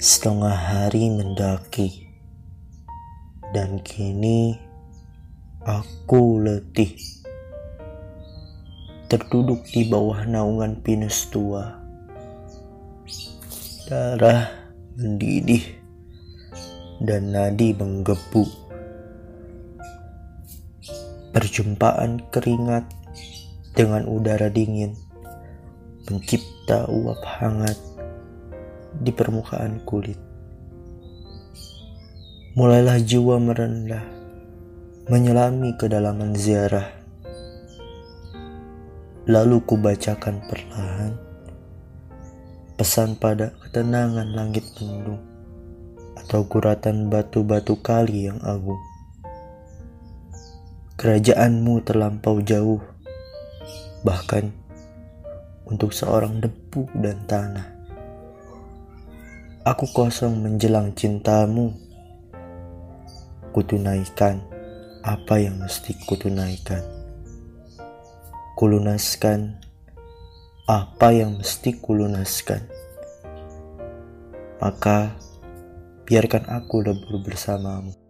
Setengah hari mendaki, dan kini aku letih. Terduduk di bawah naungan pinus tua, darah mendidih dan nadi menggebu. Perjumpaan keringat dengan udara dingin mencipta uap hangat di permukaan kulit. Mulailah jiwa merendah, menyelami kedalaman ziarah. Lalu kubacakan perlahan pesan pada ketenangan langit mendung atau guratan batu-batu kali yang agung. Kerajaanmu terlampau jauh, bahkan untuk seorang debu dan tanah. Aku kosong menjelang cintamu. Kutunaikan apa yang mesti kutunaikan. Kulunaskan apa yang mesti kulunaskan. Maka biarkan aku lebur bersamamu.